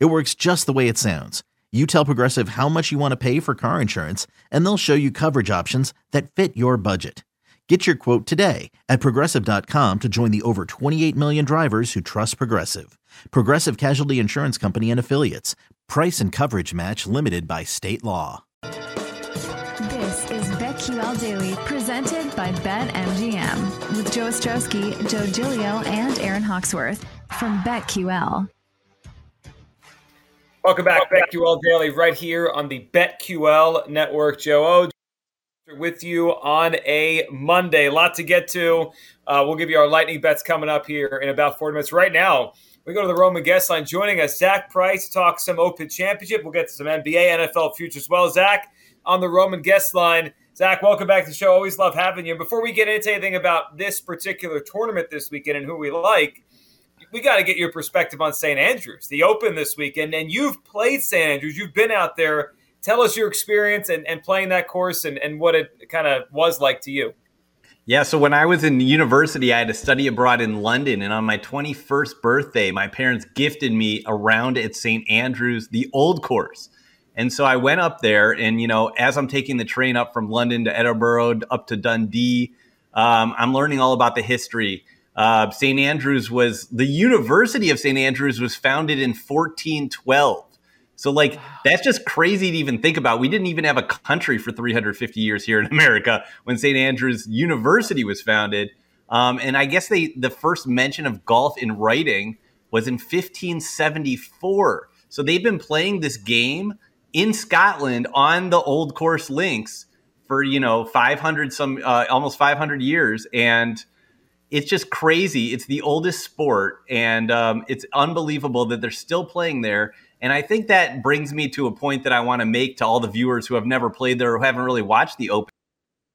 It works just the way it sounds. You tell Progressive how much you want to pay for car insurance, and they'll show you coverage options that fit your budget. Get your quote today at progressive.com to join the over 28 million drivers who trust Progressive. Progressive Casualty Insurance Company and Affiliates. Price and coverage match limited by state law. This is BetQL Daily, presented by BetMGM, with Joe Ostrowski, Joe Giglio, and Aaron Hawksworth from BetQL. Welcome back, BetQL Daily, right here on the BetQL Network. Joe O with you on a Monday. A lot to get to. Uh, we'll give you our lightning bets coming up here in about 40 minutes. Right now, we go to the Roman guest line. Joining us, Zach Price, talk some Open Championship. We'll get to some NBA, NFL futures as well. Zach on the Roman guest line. Zach, welcome back to the show. Always love having you. Before we get into anything about this particular tournament this weekend and who we like, we got to get your perspective on St. Andrews, the Open this weekend. And you've played St. Andrews, you've been out there. Tell us your experience and, and playing that course and, and what it kind of was like to you. Yeah, so when I was in university, I had to study abroad in London. And on my 21st birthday, my parents gifted me a round at St. Andrews, the old course. And so I went up there, and you know, as I'm taking the train up from London to Edinburgh up to Dundee, um, I'm learning all about the history. Uh, St. Andrews was the University of St. Andrews was founded in 1412. So, like, that's just crazy to even think about. We didn't even have a country for 350 years here in America when St. Andrews University was founded. Um, and I guess they the first mention of golf in writing was in 1574. So they've been playing this game in Scotland on the old course links for you know 500 some uh, almost 500 years and it's just crazy. It's the oldest sport and um, it's unbelievable that they're still playing there. And i think that brings me to a point that i want to make to all the viewers who have never played there or haven't really watched the open.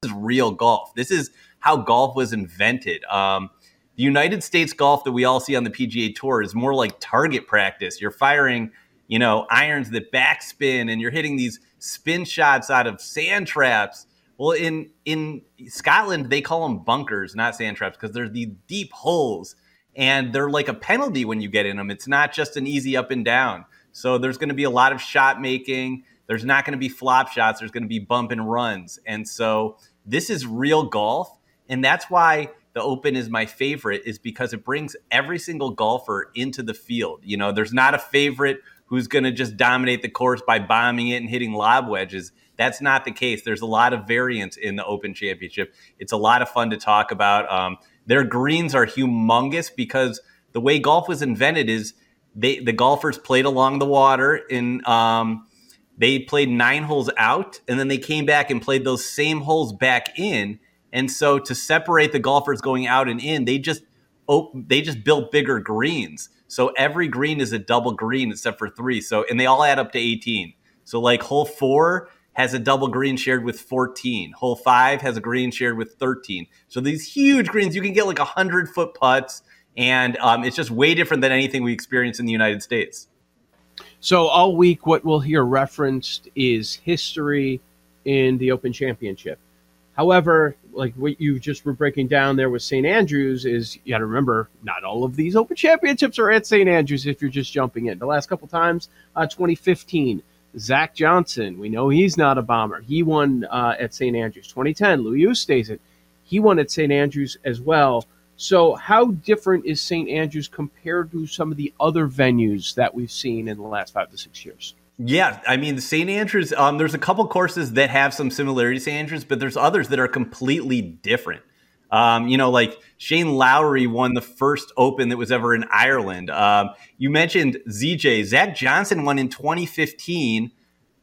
This is real golf. This is how golf was invented. Um, the united states golf that we all see on the pga tour is more like target practice. You're firing you know, irons that backspin and you're hitting these spin shots out of sand traps. Well, in in Scotland, they call them bunkers, not sand traps, because they're these deep holes, and they're like a penalty when you get in them. It's not just an easy up and down. So there's going to be a lot of shot making. There's not going to be flop shots. There's going to be bump and runs, and so this is real golf, and that's why the Open is my favorite. Is because it brings every single golfer into the field. You know, there's not a favorite who's going to just dominate the course by bombing it and hitting lob wedges. That's not the case. There's a lot of variance in the Open Championship. It's a lot of fun to talk about. Um, their greens are humongous because the way golf was invented is they the golfers played along the water in um, they played nine holes out and then they came back and played those same holes back in and so to separate the golfers going out and in they just oh, they just built bigger greens so every green is a double green except for three. So and they all add up to 18. So like hole four has a double green shared with 14. Hole five has a green shared with 13. So these huge greens, you can get like a hundred foot putts, and um, it's just way different than anything we experience in the United States. So all week, what we'll hear referenced is history in the Open Championship. However, like what you just were breaking down there with St. Andrews is you got to remember not all of these Open Championships are at St. Andrews if you're just jumping in. The last couple times, uh, 2015, Zach Johnson, we know he's not a bomber. He won uh, at St. Andrews. 2010, Louis Oosthuizen, he won at St. Andrews as well. So, how different is St. Andrews compared to some of the other venues that we've seen in the last five to six years? Yeah, I mean, St. Andrews, um, there's a couple courses that have some similarities to St. Andrews, but there's others that are completely different. Um, you know, like Shane Lowry won the first Open that was ever in Ireland. Um, you mentioned ZJ. Zach Johnson won in 2015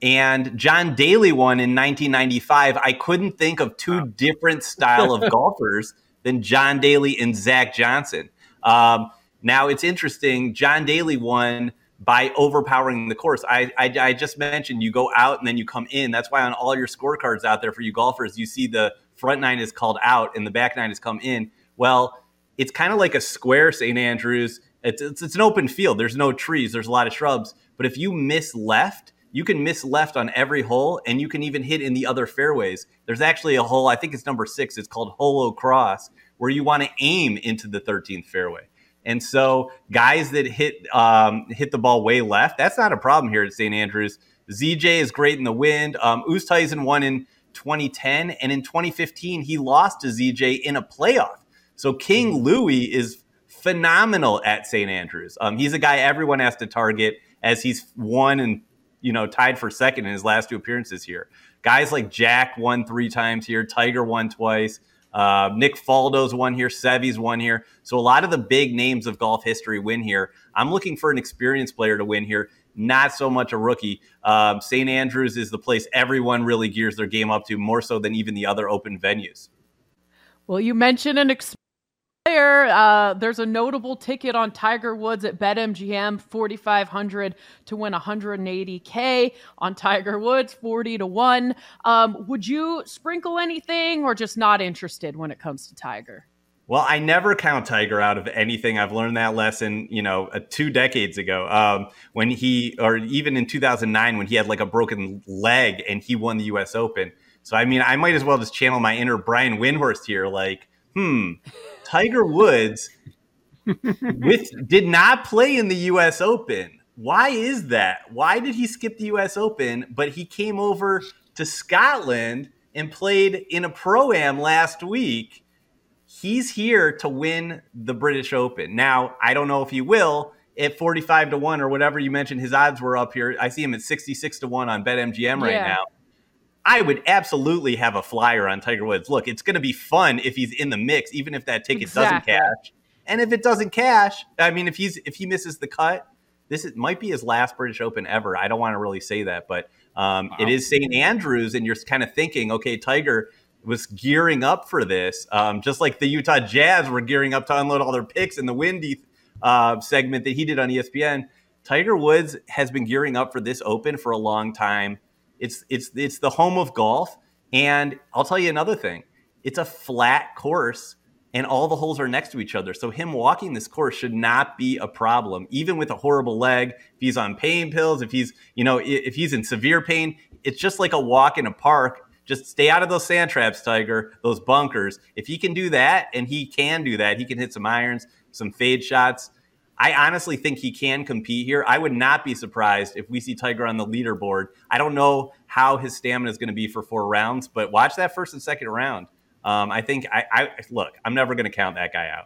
and John Daly won in 1995. I couldn't think of two different style of golfers than John Daly and Zach Johnson. Um, now it's interesting. John Daly won by overpowering the course. I, I, I just mentioned you go out and then you come in. That's why on all your scorecards out there for you golfers, you see the front nine is called out and the back nine has come in. Well, it's kind of like a square St. Andrews. It's, it's, it's an open field. There's no trees. There's a lot of shrubs. But if you miss left, you can miss left on every hole and you can even hit in the other fairways. There's actually a hole, I think it's number six, it's called Hole O'Cross, where you want to aim into the 13th fairway. And so guys that hit um, hit the ball way left, that's not a problem here at St. Andrews. ZJ is great in the wind. Um, Oosthuizen won in 2010, and in 2015 he lost to ZJ in a playoff. So King mm-hmm. Louis is phenomenal at St. Andrews. Um, he's a guy everyone has to target as he's won and you know tied for second in his last two appearances here. Guys like Jack won three times here, Tiger won twice. Uh, Nick Faldo's won here. Seve's won here. So a lot of the big names of golf history win here. I'm looking for an experienced player to win here, not so much a rookie. Um, St. Andrews is the place everyone really gears their game up to, more so than even the other open venues. Well, you mentioned an player. Uh, there's a notable ticket on Tiger Woods at BetMGM, 4,500 to win 180K on Tiger Woods, 40 to 1. Um, would you sprinkle anything or just not interested when it comes to Tiger? Well, I never count Tiger out of anything. I've learned that lesson, you know, uh, two decades ago um, when he, or even in 2009 when he had like a broken leg and he won the U.S. Open. So, I mean, I might as well just channel my inner Brian Windhorst here. Like, hmm, Tiger Woods with did not play in the U.S. Open. Why is that? Why did he skip the U.S. Open? But he came over to Scotland and played in a pro am last week. He's here to win the British Open. Now, I don't know if he will at 45 to 1 or whatever you mentioned his odds were up here. I see him at 66 to 1 on BetMGM right yeah. now. I would absolutely have a flyer on Tiger Woods. Look, it's going to be fun if he's in the mix, even if that ticket exactly. doesn't cash. And if it doesn't cash, I mean, if he's if he misses the cut, this is, might be his last British Open ever. I don't want to really say that, but um, wow. it is St. Andrews, and you're kind of thinking, okay, Tiger was gearing up for this, um, just like the Utah Jazz were gearing up to unload all their picks in the windy uh, segment that he did on ESPN. Tiger Woods has been gearing up for this Open for a long time. It's it's it's the home of golf, and I'll tell you another thing. It's a flat course, and all the holes are next to each other. So him walking this course should not be a problem, even with a horrible leg. If he's on pain pills, if he's you know if he's in severe pain, it's just like a walk in a park. Just stay out of those sand traps, Tiger, those bunkers. If he can do that, and he can do that, he can hit some irons, some fade shots. I honestly think he can compete here. I would not be surprised if we see Tiger on the leaderboard. I don't know how his stamina is going to be for four rounds, but watch that first and second round. Um, I think I, I look. I'm never going to count that guy out.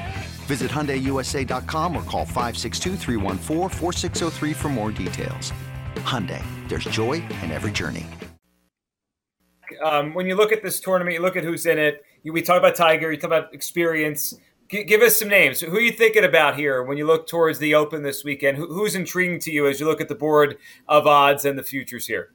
Visit HyundaiUSA.com or call 562 for more details. Hyundai, there's joy in every journey. Um, when you look at this tournament, you look at who's in it. You, we talk about Tiger, you talk about experience. G- give us some names. Who are you thinking about here when you look towards the Open this weekend? Who, who's intriguing to you as you look at the board of odds and the futures here?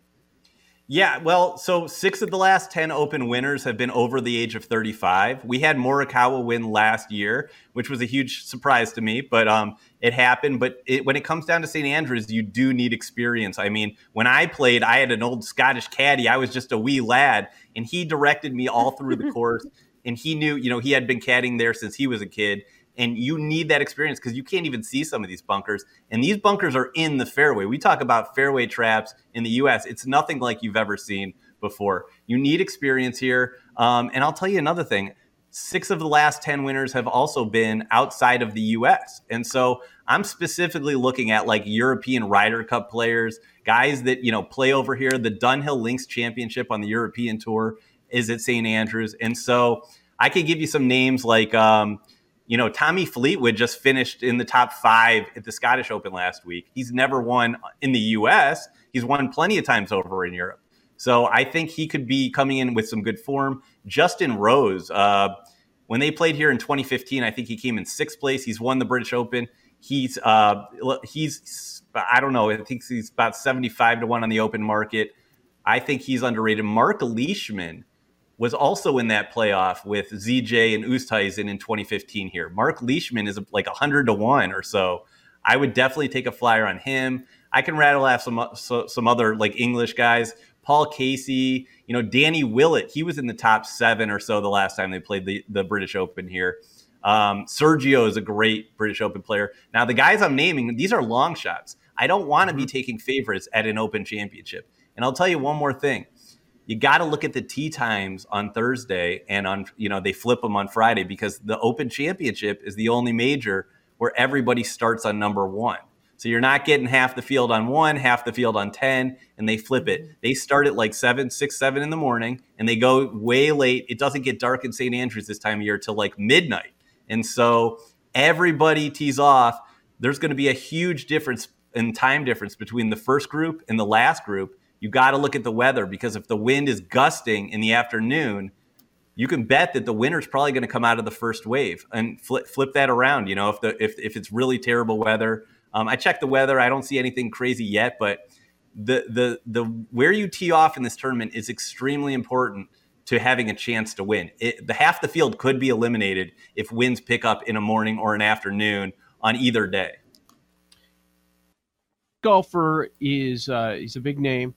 Yeah, well, so six of the last 10 open winners have been over the age of 35. We had Morikawa win last year, which was a huge surprise to me, but um, it happened. But it, when it comes down to St. Andrews, you do need experience. I mean, when I played, I had an old Scottish caddy. I was just a wee lad, and he directed me all through the course. And he knew, you know, he had been caddying there since he was a kid and you need that experience because you can't even see some of these bunkers. And these bunkers are in the fairway. We talk about fairway traps in the U.S. It's nothing like you've ever seen before. You need experience here. Um, and I'll tell you another thing. Six of the last 10 winners have also been outside of the US. And so I'm specifically looking at like European Ryder Cup players, guys that, you know, play over here. The Dunhill Links Championship on the European Tour is at St. Andrews. And so I could give you some names like, um, you know, Tommy Fleetwood just finished in the top five at the Scottish Open last week. He's never won in the US. He's won plenty of times over in Europe. So I think he could be coming in with some good form. Justin Rose, uh, when they played here in 2015, I think he came in sixth place. He's won the British Open. He's uh, he's I don't know. I think he's about 75 to one on the open market. I think he's underrated. Mark Leishman was also in that playoff with ZJ and Oosthuizen in 2015 here. Mark Leishman is like 100 to 1 or so. I would definitely take a flyer on him. I can rattle off some some other like English guys. Paul Casey, you know, Danny Willett, he was in the top seven or so the last time they played the, the British Open here. Um, Sergio is a great British Open player. Now, the guys I'm naming, these are long shots. I don't want to mm-hmm. be taking favorites at an Open Championship. And I'll tell you one more thing you got to look at the tee times on Thursday and on you know they flip them on Friday because the Open Championship is the only major where everybody starts on number one. So you're not getting half the field on one, half the field on ten, and they flip it. Mm-hmm. They start at like seven, six, seven in the morning, and they go way late. It doesn't get dark in St. Andrews this time of year till like midnight, and so everybody tees off. There's going to be a huge difference in time difference between the first group and the last group you got to look at the weather because if the wind is gusting in the afternoon, you can bet that the winner's probably going to come out of the first wave and flip, flip that around. You know, if the if, if it's really terrible weather, um, I checked the weather. I don't see anything crazy yet, but the the the where you tee off in this tournament is extremely important to having a chance to win. It, the half the field could be eliminated if winds pick up in a morning or an afternoon on either day. Golfer is uh, he's a big name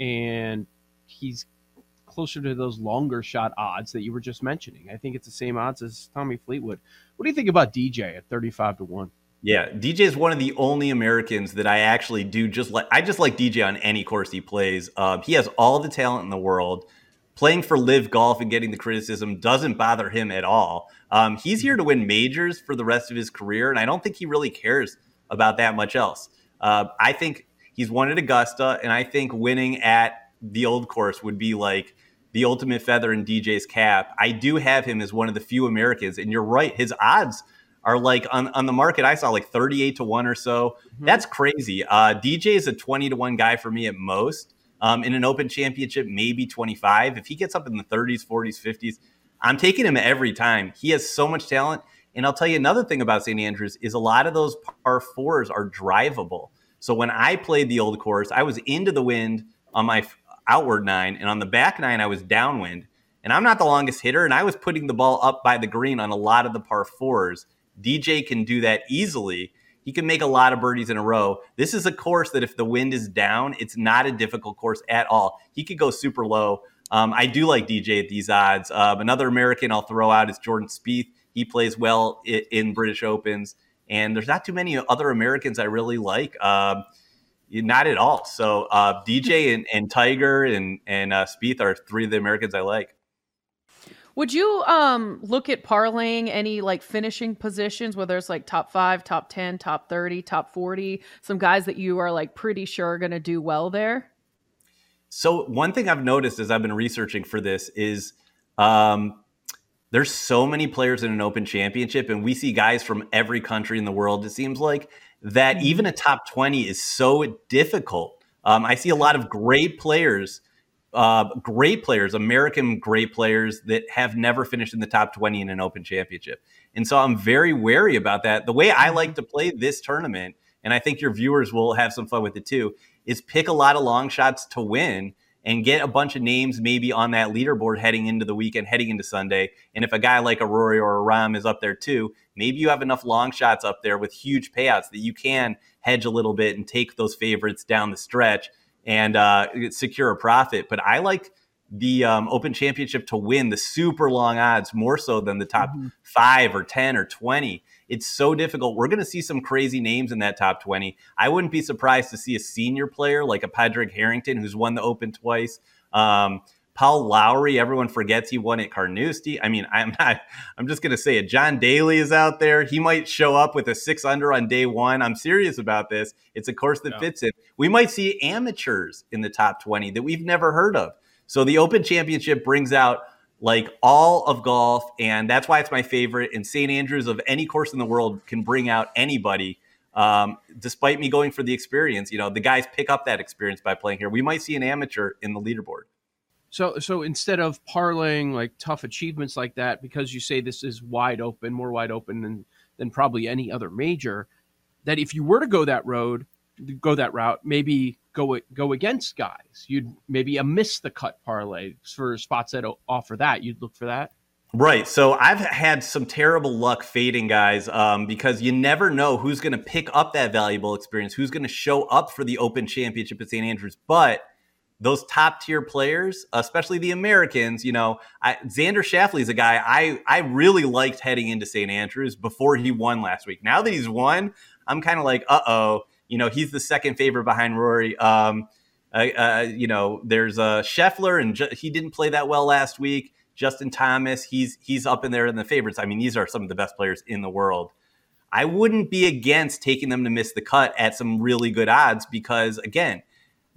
and he's closer to those longer shot odds that you were just mentioning. I think it's the same odds as Tommy Fleetwood. What do you think about DJ at 35 to 1? Yeah, DJ is one of the only Americans that I actually do just like. I just like DJ on any course he plays. Um, he has all the talent in the world. Playing for LIV Golf and getting the criticism doesn't bother him at all. Um, he's here to win majors for the rest of his career, and I don't think he really cares about that much else. Uh, I think He's won at Augusta, and I think winning at the old course would be like the ultimate feather in DJ's cap. I do have him as one of the few Americans, and you're right, his odds are like on, on the market. I saw like 38 to 1 or so. Mm-hmm. That's crazy. Uh, DJ is a 20 to 1 guy for me at most. Um, in an open championship, maybe 25. If he gets up in the 30s, 40s, 50s, I'm taking him every time. He has so much talent. And I'll tell you another thing about St. Andrews is a lot of those par fours are drivable. So when I played the old course, I was into the wind on my outward nine, and on the back nine, I was downwind. And I'm not the longest hitter, and I was putting the ball up by the green on a lot of the par fours. DJ can do that easily. He can make a lot of birdies in a row. This is a course that if the wind is down, it's not a difficult course at all. He could go super low. Um, I do like DJ at these odds. Um, another American I'll throw out is Jordan Spieth. He plays well in, in British Opens and there's not too many other Americans I really like. Um, not at all. So uh, DJ and, and, Tiger and and uh, Spieth are three of the Americans I like. Would you um, look at parlaying any like finishing positions, whether it's like top five, top ten, top thirty, top forty, some guys that you are like pretty sure are going to do well there? So one thing I've noticed as I've been researching for this is um, there's so many players in an open championship and we see guys from every country in the world it seems like that mm-hmm. even a top 20 is so difficult um, i see a lot of great players uh, great players american great players that have never finished in the top 20 in an open championship and so i'm very wary about that the way i like mm-hmm. to play this tournament and i think your viewers will have some fun with it too is pick a lot of long shots to win and get a bunch of names maybe on that leaderboard heading into the weekend, heading into Sunday. And if a guy like a Rory or a Rahm is up there too, maybe you have enough long shots up there with huge payouts that you can hedge a little bit and take those favorites down the stretch and uh, secure a profit. But I like the um, Open Championship to win the super long odds more so than the top mm-hmm. five or 10 or 20. It's so difficult. We're going to see some crazy names in that top 20. I wouldn't be surprised to see a senior player like a Padraig Harrington, who's won the Open twice. Um, Paul Lawrie, everyone forgets he won at Carnoustie. I mean, I'm not, I'm just going to say it. John Daly is out there. He might show up with a six under on day one. I'm serious about this. It's a course that yeah. fits it. We might see amateurs in the top 20 that we've never heard of. So the Open Championship brings out like all of golf, and that's why it's my favorite. And St. Andrews of any course in the world can bring out anybody. Um, despite me going for the experience, you know, the guys pick up that experience by playing here. We might see an amateur in the leaderboard. So, so instead of parlaying like tough achievements like that, because you say this is wide open, more wide open than than probably any other major, that if you were to go that road, go that route, maybe go go against guys. You'd maybe a miss the cut parlay for spots that offer that. You'd look for that. Right. So I've had some terrible luck fading guys um, because you never know who's going to pick up that valuable experience, who's going to show up for the Open Championship at St. Andrews. But those top tier players, especially the Americans, you know, I, Xander Schauffele is a guy I I really liked heading into St. Andrews before he won last week. Now that he's won, I'm kind of like, uh oh, you know, he's the second favorite behind Rory. Um, uh, uh, you know, there's uh, Scheffler, and ju- he didn't play that well last week. Justin Thomas, he's he's up in there in the favorites. I mean, these are some of the best players in the world. I wouldn't be against taking them to miss the cut at some really good odds because, again,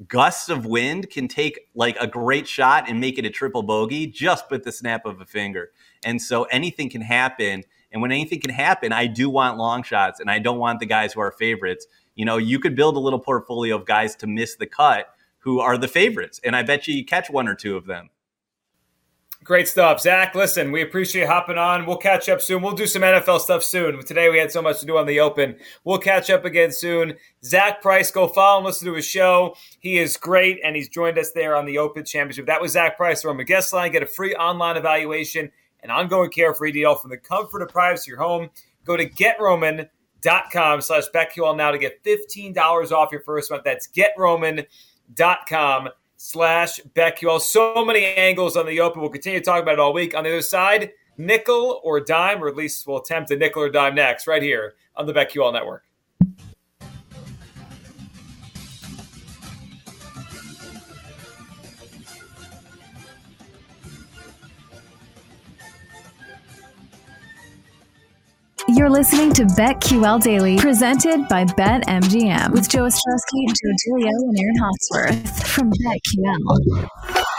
gusts of wind can take like a great shot and make it a triple bogey just with the snap of a finger. And so anything can happen. And when anything can happen, I do want long shots and I don't want the guys who are favorites you know, you could build a little portfolio of guys to miss the cut who are the favorites. And I bet you you catch one or two of them. Great stuff. Zach, listen, we appreciate you hopping on. We'll catch up soon. We'll do some NFL stuff soon. Today we had so much to do on the open. We'll catch up again soon. Zach Price, go follow and listen to his show. He is great, and he's joined us there on the Open Championship. That was Zach Price from a guest line. Get a free online evaluation and ongoing care for EDL from the comfort of privacy of your home. Go to GetRoman.com slash BetQL now to get $15 off your first month. That's getroman.com slash BetQL. So many angles on the open. We'll continue to talk about it all week. On the other side, nickel or dime, or at least we'll attempt a nickel or dime next, right here on the BetQL network. You're listening to BetQL Daily, presented by BetMGM, with Joe Ostrowski, Joe Giglio, and Aaron Hawksworth from BetQL.